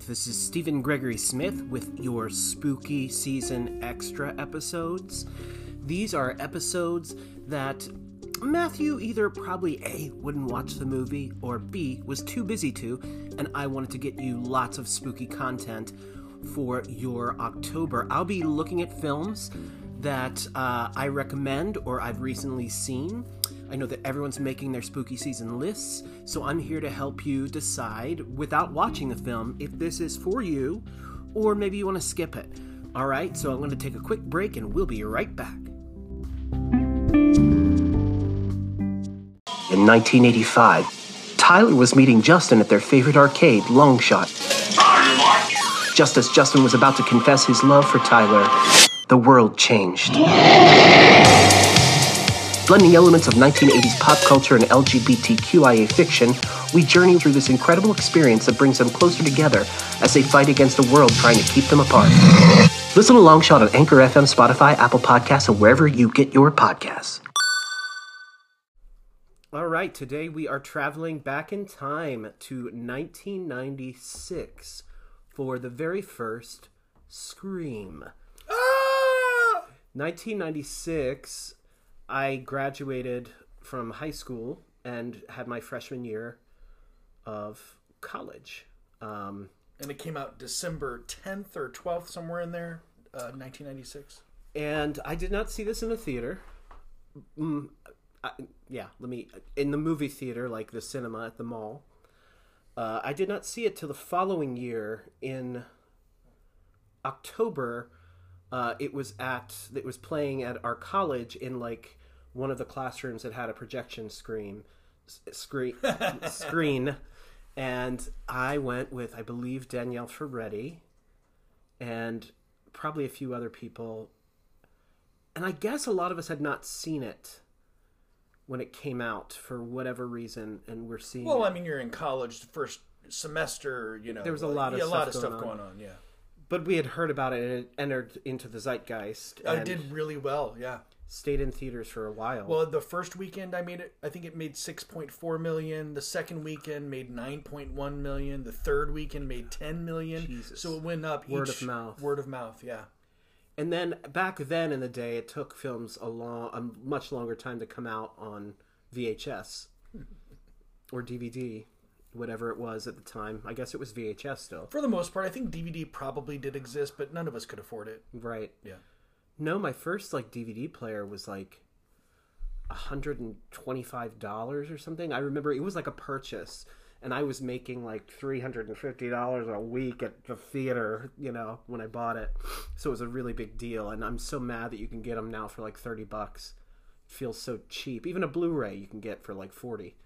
this is Stephen Gregory Smith with your spooky season extra episodes. These are episodes that Matthew either probably A, wouldn't watch the movie, or B, was too busy to, and I wanted to get you lots of spooky content for your October. I'll be looking at films that uh, I recommend or I've recently seen. I know that everyone's making their spooky season lists, so I'm here to help you decide without watching the film if this is for you or maybe you want to skip it. All right, so I'm going to take a quick break and we'll be right back. In 1985, Tyler was meeting Justin at their favorite arcade, Longshot. Just as Justin was about to confess his love for Tyler, the world changed. Blending elements of 1980s pop culture and LGBTQIA fiction, we journey through this incredible experience that brings them closer together as they fight against a world trying to keep them apart. Listen to Longshot on Anchor FM, Spotify, Apple Podcasts, and wherever you get your podcasts. All right, today we are traveling back in time to 1996 for the very first Scream. Ah! 1996, I graduated from high school and had my freshman year of college. Um, and it came out December 10th or 12th, somewhere in there, uh, 1996. and I did not see this in the theater. Mm, I, yeah, let me in the movie theater, like the cinema at the mall. Uh, I did not see it till the following year in October. Uh, it was at it was playing at our college in like one of the classrooms that had a projection screen screen screen and I went with I believe Danielle Ferretti and probably a few other people and I guess a lot of us had not seen it when it came out for whatever reason and we're seeing Well, it. I mean, you're in college, the first semester, you know. There was a lot of yeah, a lot of stuff stuff going going on. yeah. but we had heard about it and it entered into the zeitgeist I did really well, yeah. Stayed in theaters for a while Well, the first weekend I made it, I think it made 6.4 million. The second weekend made 9.1 million. The third weekend made 10 million. Jesus. So it went up Word of mouth. Word of mouth, yeah. And then back then in the day, it took films a long, a much longer time to come out on VHS or DVD, whatever it was at the time. I guess it was VHS still, For the most part, I think DVD probably did exist, but none of us could afford it. right? Yeah. No, my first like DVD player was like hundred and twenty-five dollars or something. I remember it was like a purchase, and I was making like three hundred and fifty dollars a week at the theater. You know, when I bought it, so it was a really big deal. And I'm so mad that you can get them now for like thirty bucks. It feels so cheap. Even a Blu-ray you can get for like forty,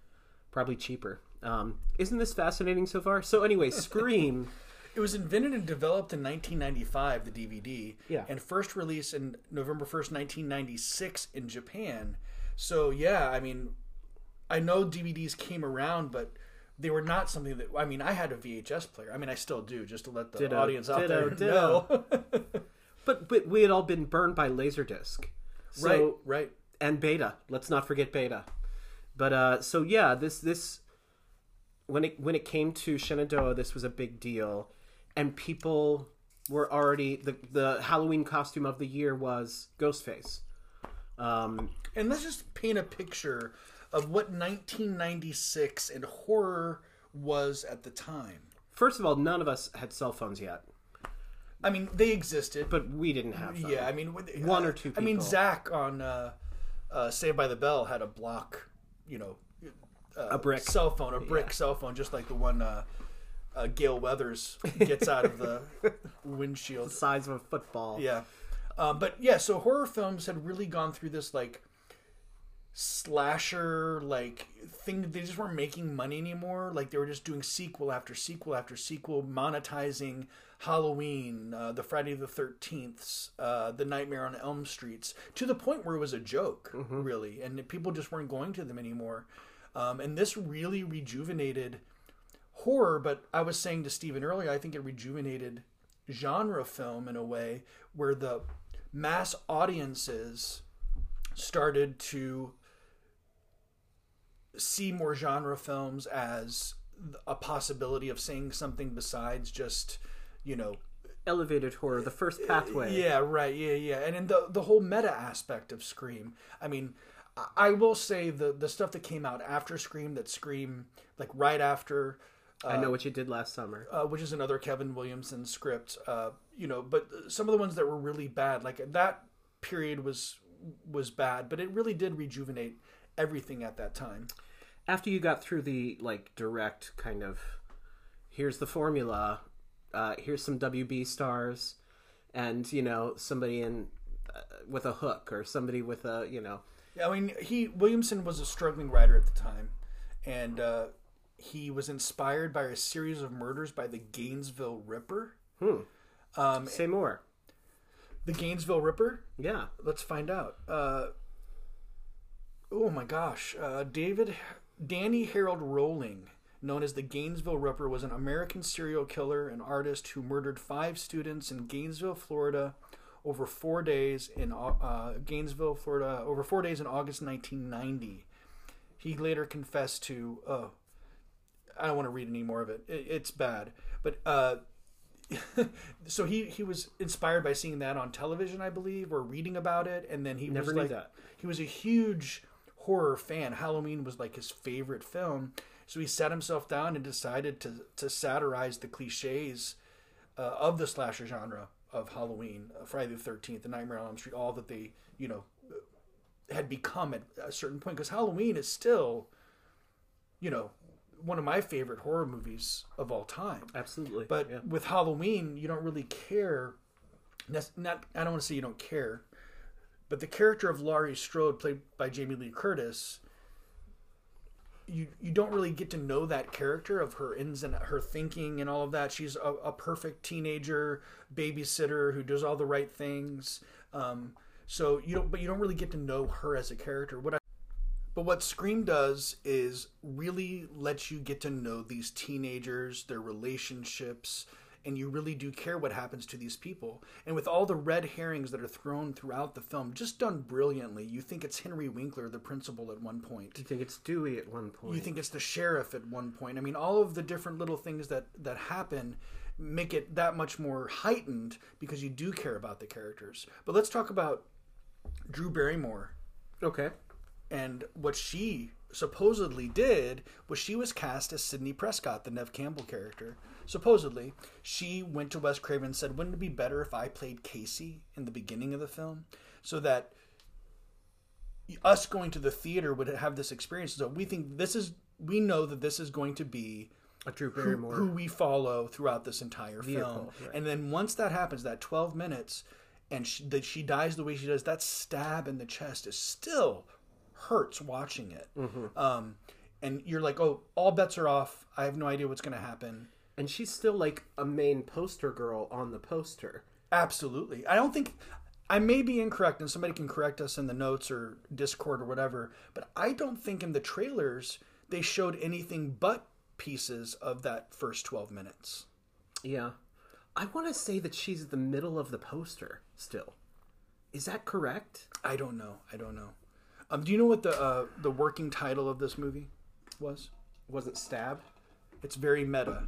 probably cheaper. Um, isn't this fascinating so far? So anyway, Scream. It was invented and developed in 1995, the DVD, Yeah. and first released in November 1st, 1996 in Japan. So, yeah, I mean, I know DVDs came around, but they were not something that, I mean, I had a VHS player. I mean, I still do, just to let the Ditto, audience out ditto, there ditto. know. But but we had all been burned by Laserdisc. So, right, right. and beta let's not forget beta but uh so yeah this this when it when it came to shenandoah this was a big deal and people were already the the halloween costume of the year was ghostface um And let's just paint a picture of what 1996 and horror was at the time. first of all none of us had cell phones yet I mean, they existed, but we didn't have them. Yeah, I mean, One uh, or two I mean. Zach on uh, uh, Saved by the Bell had a block, you know, uh, A brick. cell phone, a brick Yeah. cell phone, just like the one uh, Gale Weathers gets out of the windshield. The size of a football Yeah, um, but yeah, so horror films had really gone through this like slasher like thing. They just weren't making money anymore. Like they were just doing sequel after sequel after sequel, monetizing Halloween, uh, the Friday the Thirteenth, uh, the Nightmare on Elm Streets, to the point where it was a joke, really, and people just weren't going to them anymore. Um, and this really rejuvenated horror. But I was saying to Stephen earlier, I think it rejuvenated genre film in a way where the mass audiences started to see more genre films as a possibility of seeing something besides just you know Elevated horror, the first pathway. yeah right yeah yeah and in the the whole meta aspect of scream i mean I- i will say the the stuff that came out after scream that scream like right after I know what you did last summer. uh, which is another Kevin Williamson script. Uh, you know, but some of the ones that were really bad, like that period was was bad, but it really did rejuvenate everything at that time. After you got through the like direct kind of, here's the formula, uh, here's some WB stars, and you know somebody in uh, with a hook or somebody with a you know Yeah, I mean, he Williamson was a struggling writer at the time, and uh, he was inspired by a series of murders by the Gainesville Ripper. say more. The Gainesville Ripper. Yeah. Let's find out. Uh, oh my gosh, uh, David Danny Harold Rolling, known as the Gainesville Ripper, was an American serial killer and artist who murdered five students in Gainesville, Florida, over four days in uh, Gainesville, Florida, over four days in August 1990. He later confessed to. I don't want to read any more of it. it it's bad, but. Uh, so he he was inspired by seeing that on television, I believe, or reading about it, and then he Never was knew like, that. he was a huge horror fan. Halloween was like his favorite film, so he sat himself down and decided to to satirize the cliches uh, of the slasher genre of Halloween, uh, Friday the Thirteenth, The Nightmare on Elm Street, all that they you know had become at a certain point. Because Halloween is still, you know, one of my favorite horror movies of all time. Absolutely. But yeah. with Halloween, you don't really care. That's not. I don't want to say you don't care, but the character of Laurie Strode, played by Jamie Lee Curtis, you you don't really get to know that character of her ins and her thinking and all of that. She's a, a perfect teenager babysitter who does all the right things. Um, so you don't, but you don't really get to know her as a character. What I but what Scream does is really lets you get to know these teenagers, their relationships, and you really do care what happens to these people. And with all the red herrings that are thrown throughout the film, just done brilliantly, you think it's Henry Winkler, the principal, at one point. you think it's Dewey at one point. You think it's the sheriff at one point. I mean, all of the different little things that that happen make it that much more heightened because you do care about the characters. But let's talk about Drew Barrymore okay. And what she supposedly did was she was cast as Sidney Prescott, the Nev Campbell character. Supposedly, she went to Wes Craven and said, "Wouldn't it be better if I played Casey in the beginning of the film, so that us going to the theater would have this experience? So we think this is, we know that this is going to be." A Drew who, who we follow throughout this entire film. Vehicle, right. And then once that happens, that 12 minutes, and she, that she dies the way she does, that stab in the chest is still hurts watching it. Mm-hmm. Um, and you're like, oh, all bets are off. I have no idea what's going to happen. and she's still like a main poster girl on the poster. Absolutely. I don't think. I may be incorrect, and somebody can correct us in the notes or Discord or whatever, but I don't think in the trailers they showed anything but pieces of that first 12 minutes. Yeah. I want to say that she's at the middle of the poster still. Is that correct? I don't know. I don't know. Um, do you know what the uh, the working title of this movie was? Was it Stab? It's very meta.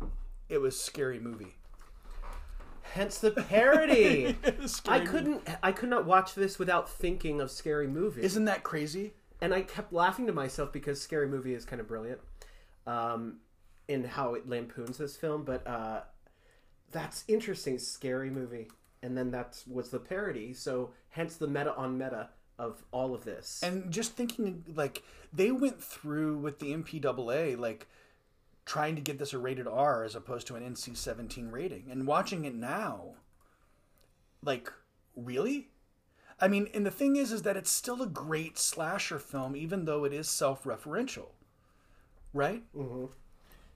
It was scary movie. Hence the parody. I couldn't. I could not watch this without thinking of Scary Movie, Isn't that crazy? and I kept laughing to myself because Scary Movie is kind of brilliant, um, in how it lampoons this film. But uh, that's interesting. Scary Movie, and then that was the parody. So hence the meta on meta of all of this. And just thinking, like they went through with the MPAA, like trying to get this a rated R as opposed to an NC-17 rating. And watching it now, like really. I mean, and the thing is, is that it's still a great slasher film, even though it is self-referential, right? Mm-hmm.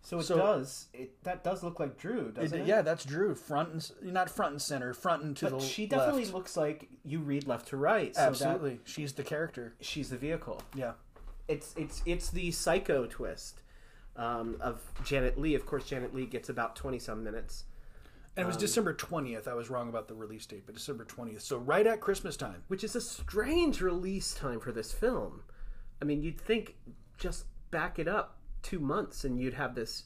So it so- does. It that does look like Drew, doesn't it? Yeah, that's Drew. Front and not front and center, front and to But the she definitely left. looks like you read left to right. So Absolutely, she's the character. she's the vehicle. Yeah, It's it's it's the psycho twist um, of Janet Leigh. Of course, Janet Leigh gets about twenty some minutes, and it Um, was December twentieth. I was wrong about the release date, but December twentieth. So right at Christmas time. which is a strange release time for this film. I mean, you'd think just back it up two months and you'd have this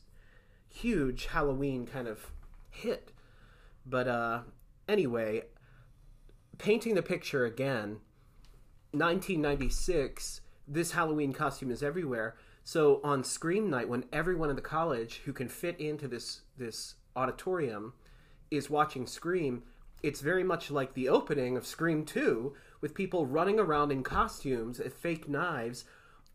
huge Halloween kind of hit. But uh, anyway, painting the picture again, 1996, this Halloween costume is everywhere. So on Scream night, when everyone in the college who can fit into this this auditorium is watching Scream, it's very much like the opening of Scream 2 with people running around in costumes fake knives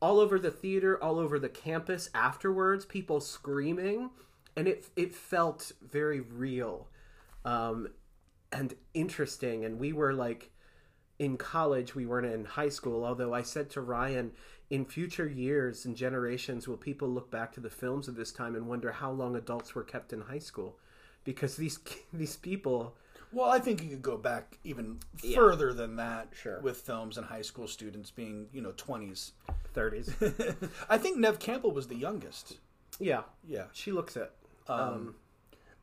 all over the theater, all over the campus afterwards, people screaming and it it felt very real um, and interesting. And we were like in college we weren't in high school although i said to ryan in future years and generations will people look back to the films of this time and wonder how long adults were kept in high school? Because these these people Well, I think you could go back even further than that Sure. with films and high school students being, you know, 20s. 30s I think Nev Campbell was the youngest. yeah Yeah. she looks it um,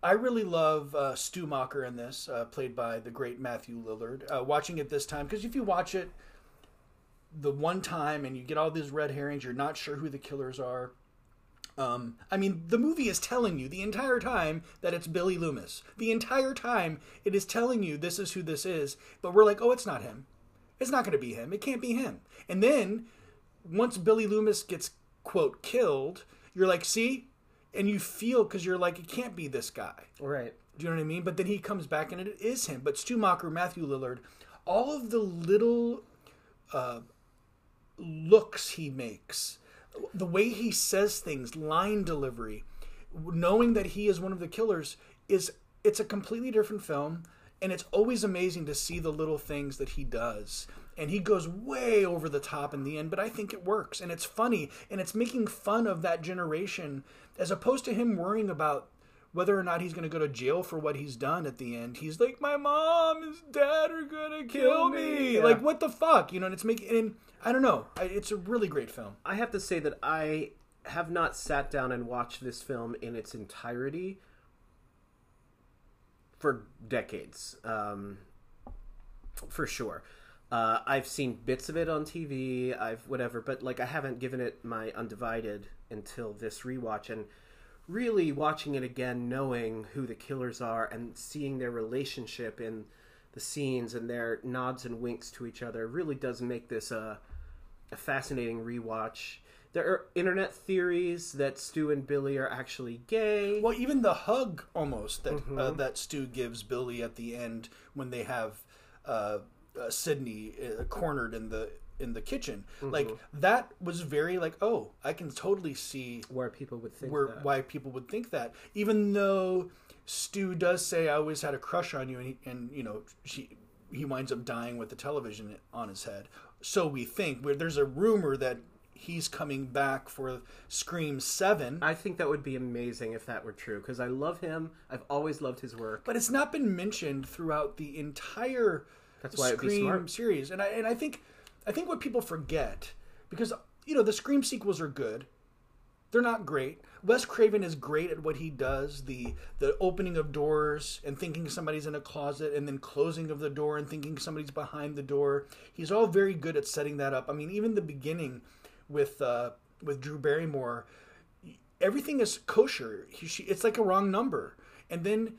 I really love uh, Stu Macher in this, uh, played by the great Matthew Lillard. Uh, watching it this time, because if you watch it the one time and you get all these red herrings, you're not sure who the killers are. Um, I mean, the movie is telling you the entire time that it's Billy Loomis. The entire time it is telling you this is who this is, but we're like, oh, it's not him. It's not going to be him. It can't be him. And then once Billy Loomis gets quote killed, you're like, see, and you feel because you're like, it can't be this guy. right Do you know what I mean? But then he comes back and it is him. But Stu Stumacher, Matthew Lillard, all of the little uh, looks he makes, the way he says things, line delivery, knowing that he is one of the killers is it's a completely different film. And it's always amazing to see the little things that he does. And he goes way over the top in the end, but I think it works. And it's funny. And it's making fun of that generation as opposed to him worrying about whether or not he's going to go to jail for what he's done at the end. He's like, my mom and dad are going to kill me. Yeah. Like, what the fuck? You know, and it's making, and I don't know. I, it's a really great film. I have to say that I have not sat down and watched this film in its entirety for decades, um, for sure. Uh, I've seen bits of it on TV, I've whatever, but like I haven't given it my undivided until this rewatch, and really watching it again, knowing who the killers are and seeing their relationship in the scenes and their nods and winks to each other really does make this a a fascinating rewatch. There are internet theories that Stu and Billy are actually gay. Well, even the hug almost that Mm-hmm. uh, that Stu gives Billy at the end when they have uh, uh, Sidney uh, cornered in the in the kitchen, Mm-hmm. like that was very like, oh, I can totally see Where people would think where that. why people would think that, even though Stu does say, "I always had a crush on you," and, he, and you know she he winds up dying with the television on his head. So we think. Where there's a rumor that he's coming back for Scream Seven. I think that would be amazing if that were true because I love him. I've always loved his work. but it's not been mentioned throughout the entire That's why Scream series. And I and I think I think what people forget because you know the Scream sequels are good. They're not great. Wes Craven is great at what he does, the the opening of doors and thinking somebody's in a closet and then closing of the door and thinking somebody's behind the door. He's all very good at setting that up. I mean, even the beginning with uh with Drew Barrymore, everything is kosher. He, she, it's like a wrong number. And then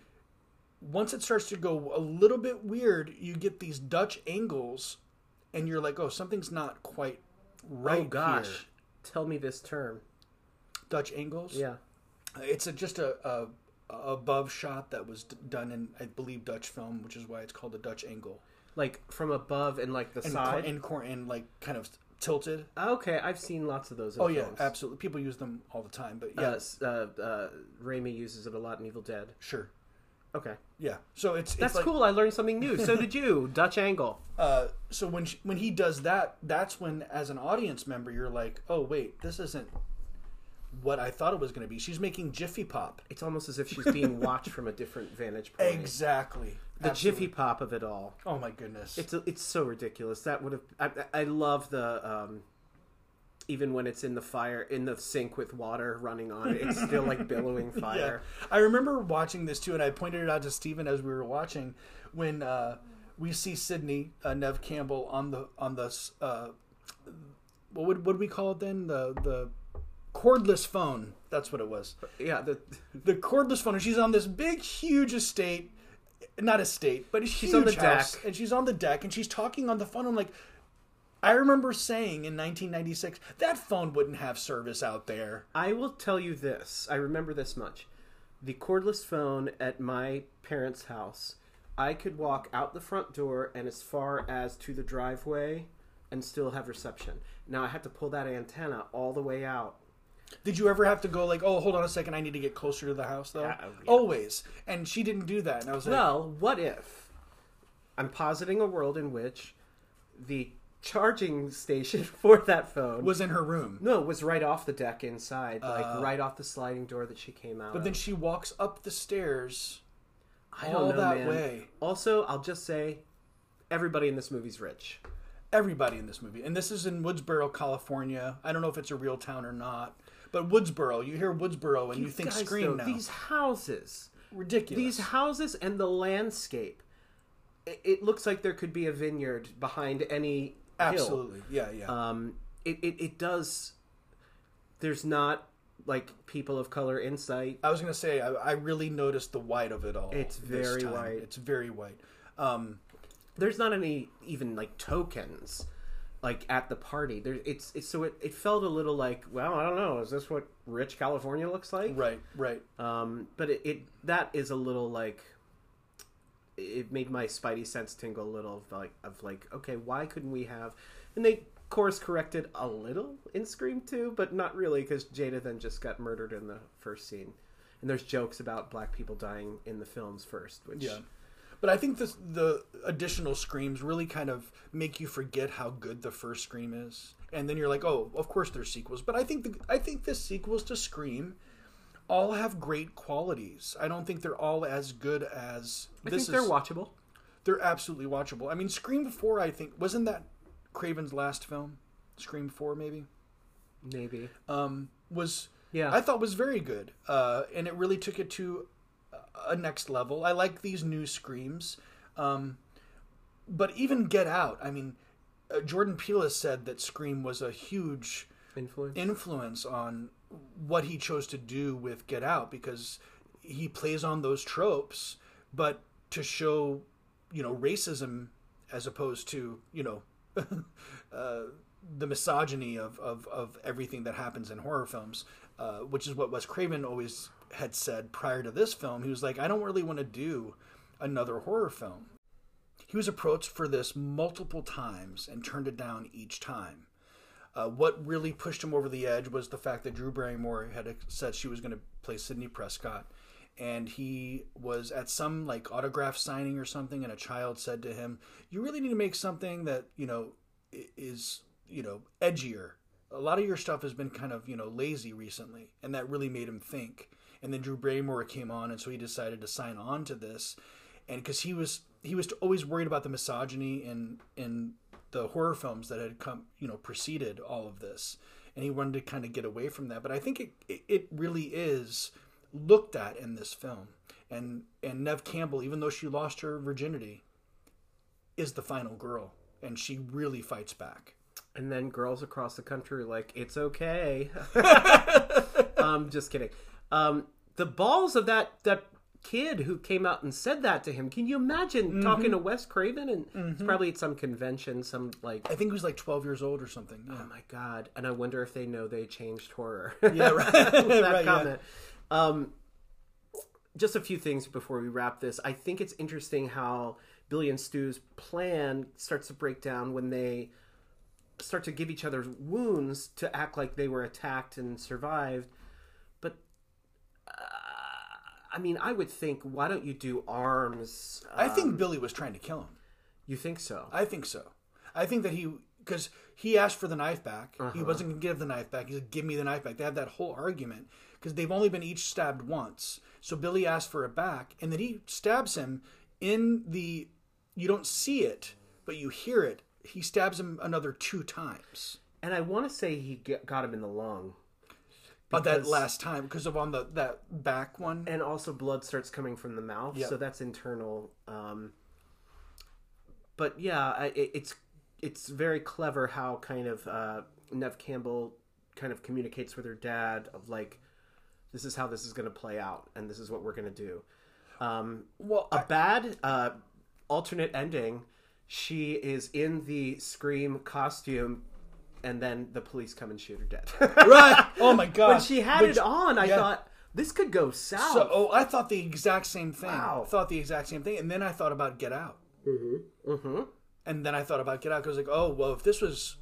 once it starts to go a little bit weird, you get these Dutch angles, and you're like, oh, something's not quite right. oh gosh, here. tell me this term. Dutch angles. Yeah. it's a, just a, a, above shot that was d- done in, I believe, Dutch film, which is why it's called a Dutch angle. Like from above and like the And side. cor- and, cor- and like kind of tilted. okay, I've seen lots of those. in Oh yeah, films. absolutely. People use them all the time, but yes, yeah, uh, uh, Raimi uses it a lot in Evil Dead. sure, Okay, yeah. So it's that's it's like, cool. I learned something new. So did you. Dutch angle. uh, so when she, when he does that, that's when, as an audience member, you're like, oh wait, this isn't what I thought it was going to be. She's making Jiffy Pop. It's almost as if she's being watched from a different vantage point. Exactly. The Absolutely. Jiffy Pop of it all. Oh my goodness. It's it's so ridiculous. That would have. I, I love the. Um, even when it's in the fire in the sink with water running on it, it's still like billowing yeah. fire. I remember watching this too, and I pointed it out to Stephen as we were watching when uh, we see Sidney uh, Nev Campbell on the on the uh, what would what do we call it then the the cordless phone. That's what it was. Yeah, the The cordless phone. And she's on this big, huge estate. Not estate, but She's on the house, deck. and she's on the deck, and she's talking on the phone. I'm like, I remember saying in 1996 that phone wouldn't have service out there. I will tell you this. I remember this much. The cordless phone at my parents' house, I could walk out the front door and as far as to the driveway and still have reception. Now I had to pull that antenna all the way out. Did you ever have to go like, oh, hold on a second, I need to get closer to the house though? Yeah, oh, yeah. Always. And she didn't do that, and I was like, Well, what if I'm positing a world in which the charging station for that phone was in her room. no, it was right off the deck inside, like oh. right off the sliding door that she came out. But of. then she walks up the stairs I don't all know, that man. way. Also, I'll just say, everybody in this movie's rich. Everybody in this movie. And this is in Woodsboro, California. I don't know if it's a real town or not. But Woodsboro, you hear Woodsboro and you, think Guys, Scream though, now. These houses, Ridiculous. these houses, and the landscape. It, it looks like there could be a vineyard behind any hill. Absolutely. Yeah, yeah. Um, it, it it does. There's not like people of color insight. I was going to say, I, I really noticed the white of it all. It's very white. It's very white. Um, There's not any even like tokens like at the party. There, it's, it's so it, it felt a little like well I don't know is this what rich California looks like? right, right. Um, but it, it that is a little like it made my spidey sense tingle a little of like of like okay why couldn't we have and they course corrected a little in Scream 2 but not really because Jada then just got murdered in the first scene and there's jokes about black people dying in the films first which Yeah. But I think this, the additional screams really kind of make you forget how good the first Scream is, and then you're like, oh, of course there's sequels. But I think the, I think the sequels to Scream all have great qualities. I don't think they're all as good as I this think they're watchable they're absolutely watchable. I mean, Scream Four. I think wasn't that Craven's last film? Scream Four, maybe. maybe Um, was yeah I thought was very good, uh, and it really took it to a next level. I like these new screams, um, but even Get Out. I mean, uh, Jordan Peele has said that Scream was a huge influence influence on what he chose to do with Get Out because he plays on those tropes, but to show, you know, racism as opposed to, you know, uh, the misogyny of, of, of everything that happens in horror films, uh, which is what Wes Craven always had said prior to this film. He was like, I don't really want to do another horror film. He was approached for this multiple times and turned it down each time. Uh, what really pushed him over the edge was the fact that Drew Barrymore had said she was going to play Sidney Prescott, and he was at some like autograph signing or something, and a child said to him, "You really need to make something that you know is you know edgier. A lot of your stuff has been kind of you know lazy recently," and that really made him think. And then Drew Barrymore came on, and so he decided to sign on to this, and because he was he was always worried about the misogyny in in the horror films that had come you know preceded all of this. And he wanted to kind of get away from that. But i think it it, really is looked at in this film. And and nev campbell even though she lost her virginity is the final girl. And she really fights back. And then girls across the country are like it's okay. Um just kidding um the balls of that that kid who came out and said that to him. Can you imagine talking to wes craven? And it's probably at some convention some like i think he was like 12 years old or something yeah, oh my god. And i wonder if they know they changed horror. Yeah right, that right yeah. comment. Um just a few things before we wrap this. I think it's interesting how billy and stu's plan starts to break down when they start to give each other wounds to act like they were attacked and survived. I mean, I would think, why don't you do arms? i think Um, billy was trying to kill him you think so. I think so. I think that he because he asked for the knife back. Uh-huh. He wasn't going to give the knife back. He said, "Give me the knife back." They have that whole argument because they've only been each stabbed once. So Billy asked for it back, and then he stabs him in the. You don't see it, but you hear it. He stabs him another two times. and I want to say he got him in the lung. But that last time, because of on the that back one, and also blood starts coming from the mouth Yeah. so that's internal um but yeah I, it, it's it's very clever how kind of uh nev campbell kind of communicates with her dad of like, this is how this is going to play out, and this is what we're going to do. Um, Well, a bad uh, alternate ending. She is in the scream costume, and then the police come and shoot her dead. right. Oh my god. when she had Which- it on, I yeah. thought this could go south. So, oh, I thought the exact same thing. Wow. I thought the exact same thing, and then I thought about Get Out. Mm-hmm. Mhm. And then I thought about Get Out because, like, oh, well, if this was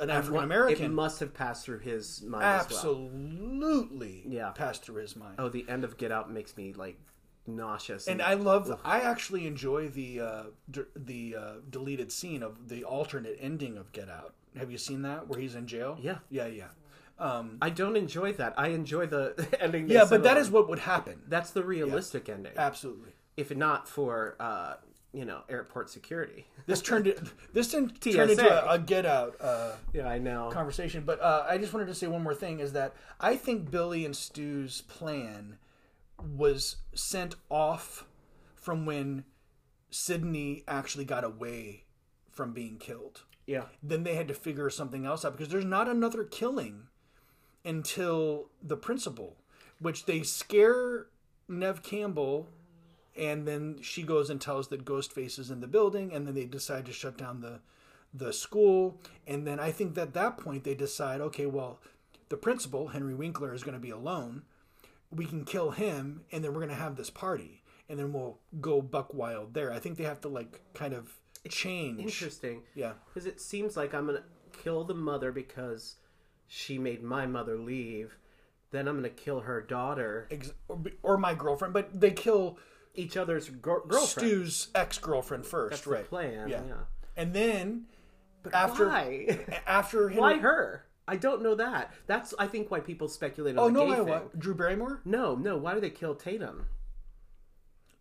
an African American, it must have passed through his mind as well. absolutely Yeah. passed through his mind. Oh, the end of Get Out makes me like nauseous. And I love. I actually enjoy the uh, d- the uh, deleted scene of the alternate ending of Get Out. Have you seen that where he's in jail? Yeah. yeah, yeah, um, I don't enjoy that. I enjoy the ending. yeah. But that on. is what would happen. that's the realistic ending. Absolutely. If not for uh, you know airport security. This turned it. This didn't turn into a, a Get Out. Uh, Yeah, I know. conversation. But uh, I just wanted to say one more thing: is that I think Billy and Stu's plan was sent off from when Sidney actually got away from being killed. Yeah. Then they had to figure something else out because there's not another killing until the principal, which they scare Nev Campbell. And then she goes and tells that Ghostface is in the building, and then they decide to shut down the the school. And then I think that at that point they decide, okay, well, the principal Henry Winkler is going to be alone. We can kill him, and then we're going to have this party, and then we'll go buck wild there. I think they have to like kind of change. Interesting. Yeah. Because it seems like I'm gonna kill the mother because she made my mother leave. Then I'm gonna kill her daughter. Ex- or, or my girlfriend, but they kill Each other's gir- girlfriend. Stu's ex girlfriend first, That's the right? plan. Yeah. Yeah. And then but after Why? after Henry, why her? I don't know that. That's I think why people speculate on Oh the no, I what? Drew Barrymore? No, no. Why do they kill Tatum?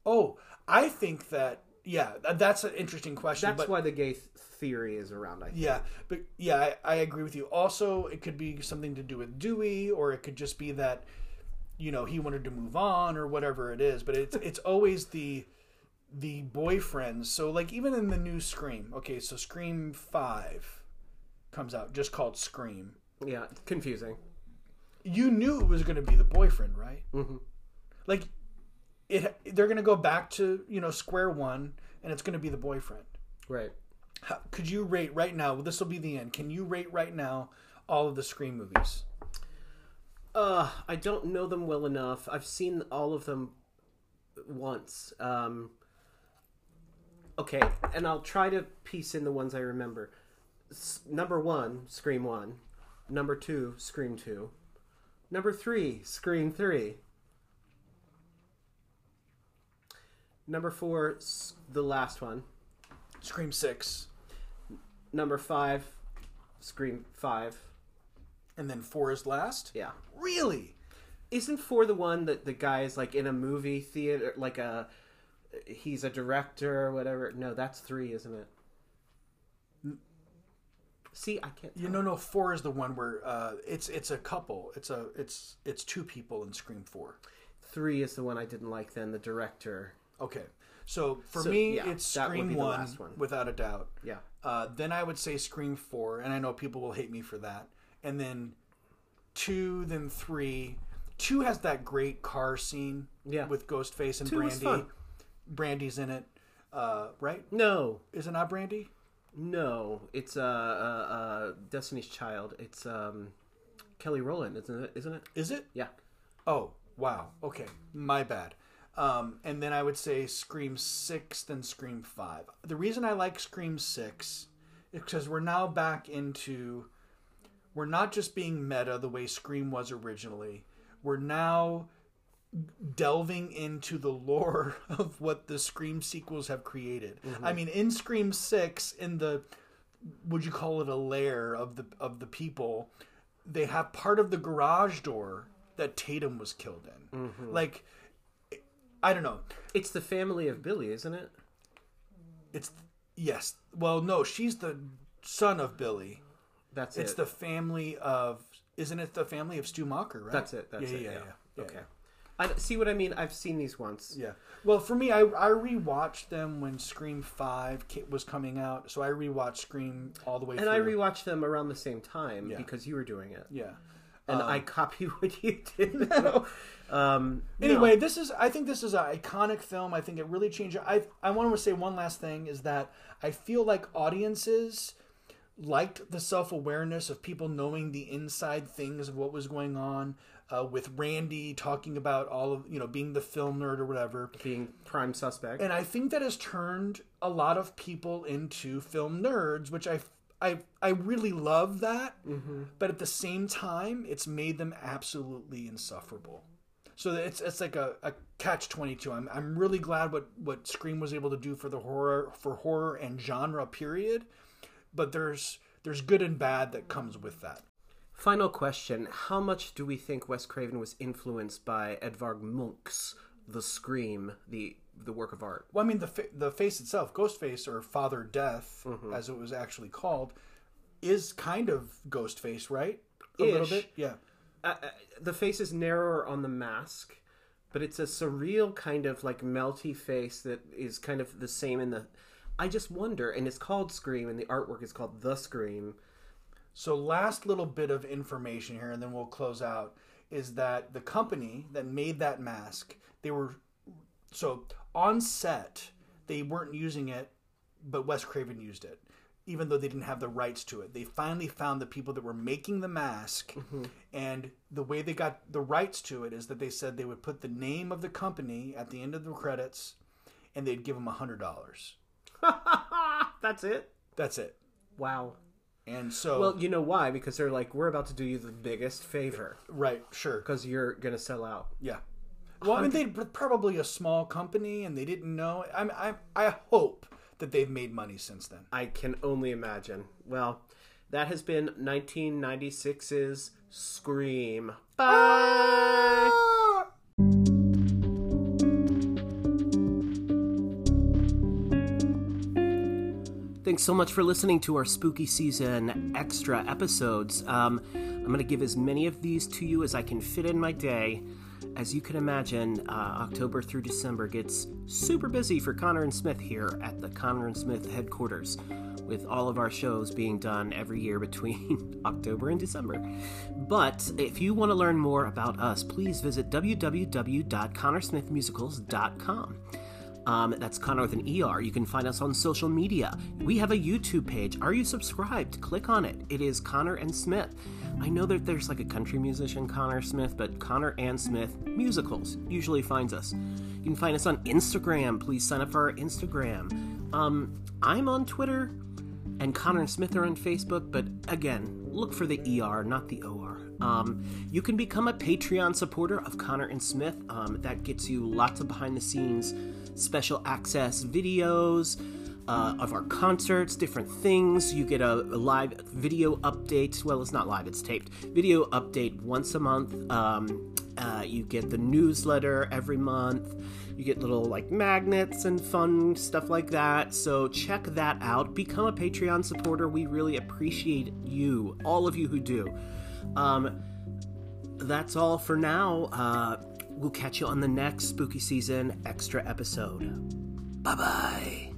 Oh, I think that yeah, that's an interesting question. That's but why the gay th- theory is around. I think. yeah, but yeah, I, I agree with you. Also, it could be something to do with Dewey, or it could just be that you know he wanted to move on, or whatever it is. But it's it's always the the boyfriends. So like even in the new Scream, okay, so Scream Five comes out just called Scream. Yeah, confusing. You knew it was going to be the boyfriend, right? hmm Like it, they're going to go back to you know square one, and it's going to be the boyfriend. Right. How, could you rate right now? This will be the end. Can you rate right now all of the Scream movies? Uh, I don't know them well enough. I've seen all of them once. Um, okay, and I'll try to piece in the ones I remember. S- number one, Scream 1. Number two, Scream 2. Number three, Scream 3. Number four, s- the last one. Scream Six, Number five, Scream 5. and then four is last. Yeah. Really? isn't four the one that the guy is like in a movie theater like a he's a director or whatever no that's three isn't it see i can't You know, no. Four is the one where uh, it's it's a couple. It's a it's it's two people in Scream Four. three is the one i didn't like then the director Okay, so for So, me, yeah, it's Scream one, one. without a doubt. yeah Uh, then I would say Scream Four, and I know people will hate me for that. And then two, then three. Two has that great car scene Yeah. with Ghostface and Two Brandy. Brandy's in it, uh, right? no Is it not Brandy? no it's uh, uh uh destiny's child it's um kelly rowland isn't it isn't it Is it? yeah Oh, wow. Okay, my bad. Um, and then I would say Scream Six, then Scream Five. The reason I like Scream Six is because we're now back into. We're not just being meta the way Scream was originally. We're now delving into the lore of what the Scream sequels have created. I mean, in Scream Six, in the would you call it a lair of the of the people, they have part of the garage door that Tatum was killed in. Like, I don't know. it's the family of billy isn't it It's yes. Well, no, she's the son of Billy. that's it. It's it the family of. Isn't it the family of Stu Macher? Right. that's it that's yeah, it yeah, yeah, yeah, okay I see what I mean. I've seen these once. Yeah. Well, for me, I I rewatched them when Scream Five was coming out, so I rewatched Scream all the way. Through. And through. I rewatched them around the same time because you were doing it, Yeah. And I copy what you did. um, Anyway, this is I think this is an iconic film. I think it really changed. I I want to say one last thing is that I feel like audiences liked the self awareness of people knowing the inside things of what was going on. Uh, with Randy talking about all of you know being the film nerd or whatever, being prime suspect. and I think that has turned a lot of people into film nerds, which I I I really love that. Mm-hmm. But at the same time, it's made them absolutely insufferable. So it's it's like a, a catch twenty two. I'm I'm really glad what what Scream was able to do for the horror for horror and genre period. But there's there's good and bad that comes with that. Final question: How much do we think Wes Craven was influenced by Edvard Munch's The Scream, the the work of art? Well, I mean the fa- the face itself, Ghostface or Father Death, as it was actually called, is kind of Ghostface, right? A little bit, yeah. uh, uh, the face is narrower on the mask, but it's a surreal kind of like melty face that is kind of the same in the. I just wonder, and it's called Scream, and the artwork is called The Scream. So, last little bit of information here, and then we'll close out, is that the company that made that mask, they were so on set, they weren't using it, but Wes Craven used it, even though they didn't have the rights to it. They finally found the people that were making the mask, mm-hmm. and the way they got the rights to it is that they said they would put the name of the company at the end of the credits, and they'd give them a hundred dollars. That's it. That's it. Wow. And so, Well, you know why? Because they're like, we're about to do you the biggest favor right, sure. because you're gonna sell out. Yeah. Well, I mean, they were probably a small company, and they didn't know. I, I, I hope that they've made money since then. I can only imagine. Well, that has been 1996's Scream. Bye. Thanks so much for listening to our spooky season extra episodes. Um, I'm going to give as many of these to you as I can fit in my day. As you can imagine, uh, October through December gets super busy for Conner and Smith here at the Conner and Smith headquarters, with all of our shows being done every year between October and December. But if you want to learn more about us, please visit www.connersmithmusicals.com. Um, that's Conner with an ER. You can find us on social media. We have a YouTube page. Are you subscribed? Click on it. It is Conner and Smith. I know that there's like a country musician, Conner Smith, but Conner and Smith musicals usually finds us. You can find us on Instagram. Please sign up for our Instagram. Um, I'm on Twitter, and Conner and Smith are on Facebook, but again, look for the ER, not the OR. Um, you can become a Patreon supporter of Conner and Smith. Um, that gets you lots of behind the scenes special access videos uh, of our concerts, different things. You get a, a live video update. Well, it's not live, it's taped. Video update once a month. Um, uh, you get the newsletter every month. You get little like magnets and fun stuff like that. So check that out. Become a Patreon supporter. We really appreciate you, all of you who do. Um, that's all for now. Uh, We'll catch you on the next spooky season extra episode. Bye bye.